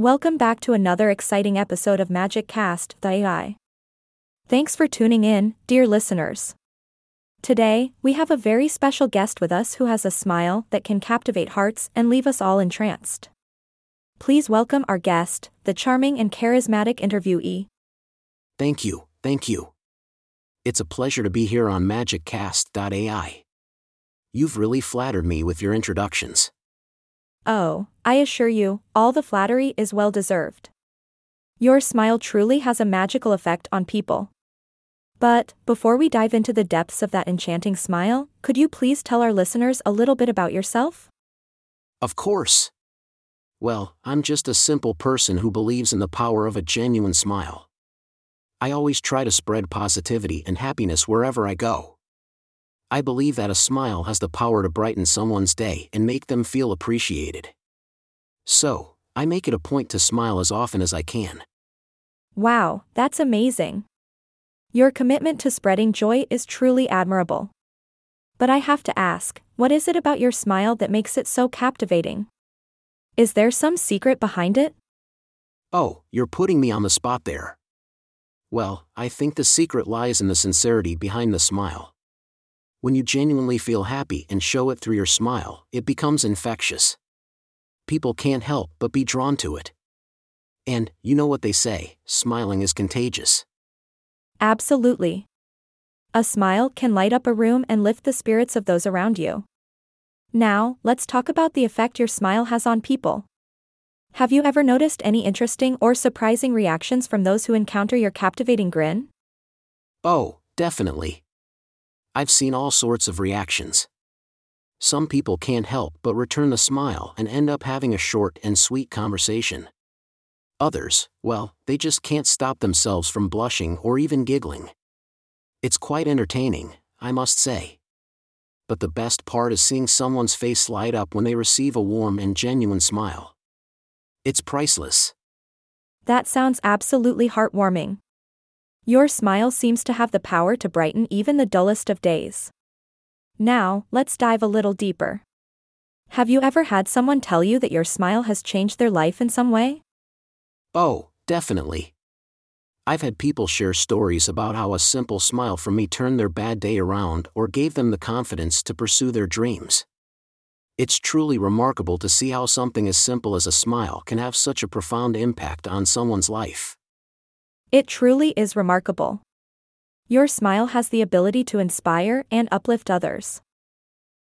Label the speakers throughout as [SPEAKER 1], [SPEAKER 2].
[SPEAKER 1] Welcome back to another exciting episode of Magic Cast, the AI. Thanks for tuning in, dear listeners. Today, we have a very special guest with us who has a smile that can captivate hearts and leave us all entranced. Please welcome our guest, the charming and charismatic interviewee.
[SPEAKER 2] Thank you, thank you. It's a pleasure to be here on MagicCast.ai. You've really flattered me with your introductions.
[SPEAKER 1] Oh, I assure you, all the flattery is well deserved. Your smile truly has a magical effect on people. But, before we dive into the depths of that enchanting smile, could you please tell our listeners a little bit about yourself?
[SPEAKER 2] Of course. Well, I'm just a simple person who believes in the power of a genuine smile. I always try to spread positivity and happiness wherever I go. I believe that a smile has the power to brighten someone's day and make them feel appreciated. So, I make it a point to smile as often as I can.
[SPEAKER 1] Wow, that's amazing. Your commitment to spreading joy is truly admirable. But I have to ask, what is it about your smile that makes it so captivating? Is there some secret behind it?
[SPEAKER 2] Oh, you're putting me on the spot there. Well, I think the secret lies in the sincerity behind the smile. When you genuinely feel happy and show it through your smile, it becomes infectious. People can't help but be drawn to it. And, you know what they say smiling is contagious.
[SPEAKER 1] Absolutely. A smile can light up a room and lift the spirits of those around you. Now, let's talk about the effect your smile has on people. Have you ever noticed any interesting or surprising reactions from those who encounter your captivating grin?
[SPEAKER 2] Oh, definitely. I've seen all sorts of reactions. Some people can't help but return the smile and end up having a short and sweet conversation. Others, well, they just can't stop themselves from blushing or even giggling. It's quite entertaining, I must say. But the best part is seeing someone's face light up when they receive a warm and genuine smile. It's priceless.
[SPEAKER 1] That sounds absolutely heartwarming. Your smile seems to have the power to brighten even the dullest of days. Now, let's dive a little deeper. Have you ever had someone tell you that your smile has changed their life in some way?
[SPEAKER 2] Oh, definitely. I've had people share stories about how a simple smile from me turned their bad day around or gave them the confidence to pursue their dreams. It's truly remarkable to see how something as simple as a smile can have such a profound impact on someone's life.
[SPEAKER 1] It truly is remarkable. Your smile has the ability to inspire and uplift others.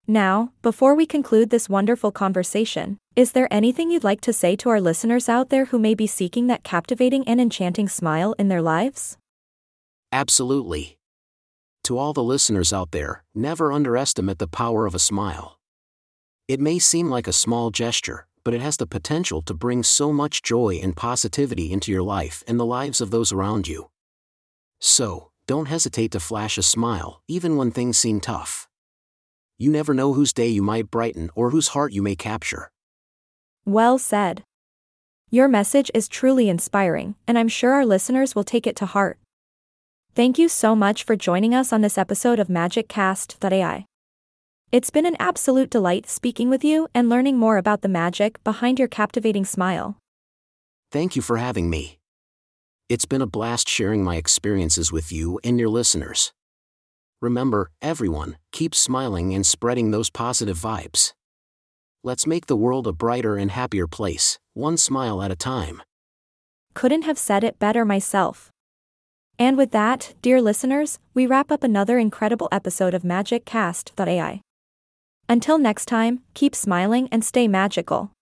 [SPEAKER 1] Now, before we conclude this wonderful conversation, is there anything you'd like to say to our listeners out there who may be seeking that captivating and enchanting smile in their lives?
[SPEAKER 2] Absolutely. To all the listeners out there, never underestimate the power of a smile. It may seem like a small gesture, but it has the potential to bring so much joy and positivity into your life and the lives of those around you. So, don't hesitate to flash a smile, even when things seem tough. You never know whose day you might brighten or whose heart you may capture.
[SPEAKER 1] Well said. Your message is truly inspiring, and I'm sure our listeners will take it to heart. Thank you so much for joining us on this episode of MagicCast.ai. It's been an absolute delight speaking with you and learning more about the magic behind your captivating smile.
[SPEAKER 2] Thank you for having me. It's been a blast sharing my experiences with you and your listeners. Remember, everyone, keep smiling and spreading those positive vibes. Let's make the world a brighter and happier place, one smile at a time.
[SPEAKER 1] Couldn't have said it better myself. And with that, dear listeners, we wrap up another incredible episode of Magic MagicCast.ai. Until next time, keep smiling and stay magical.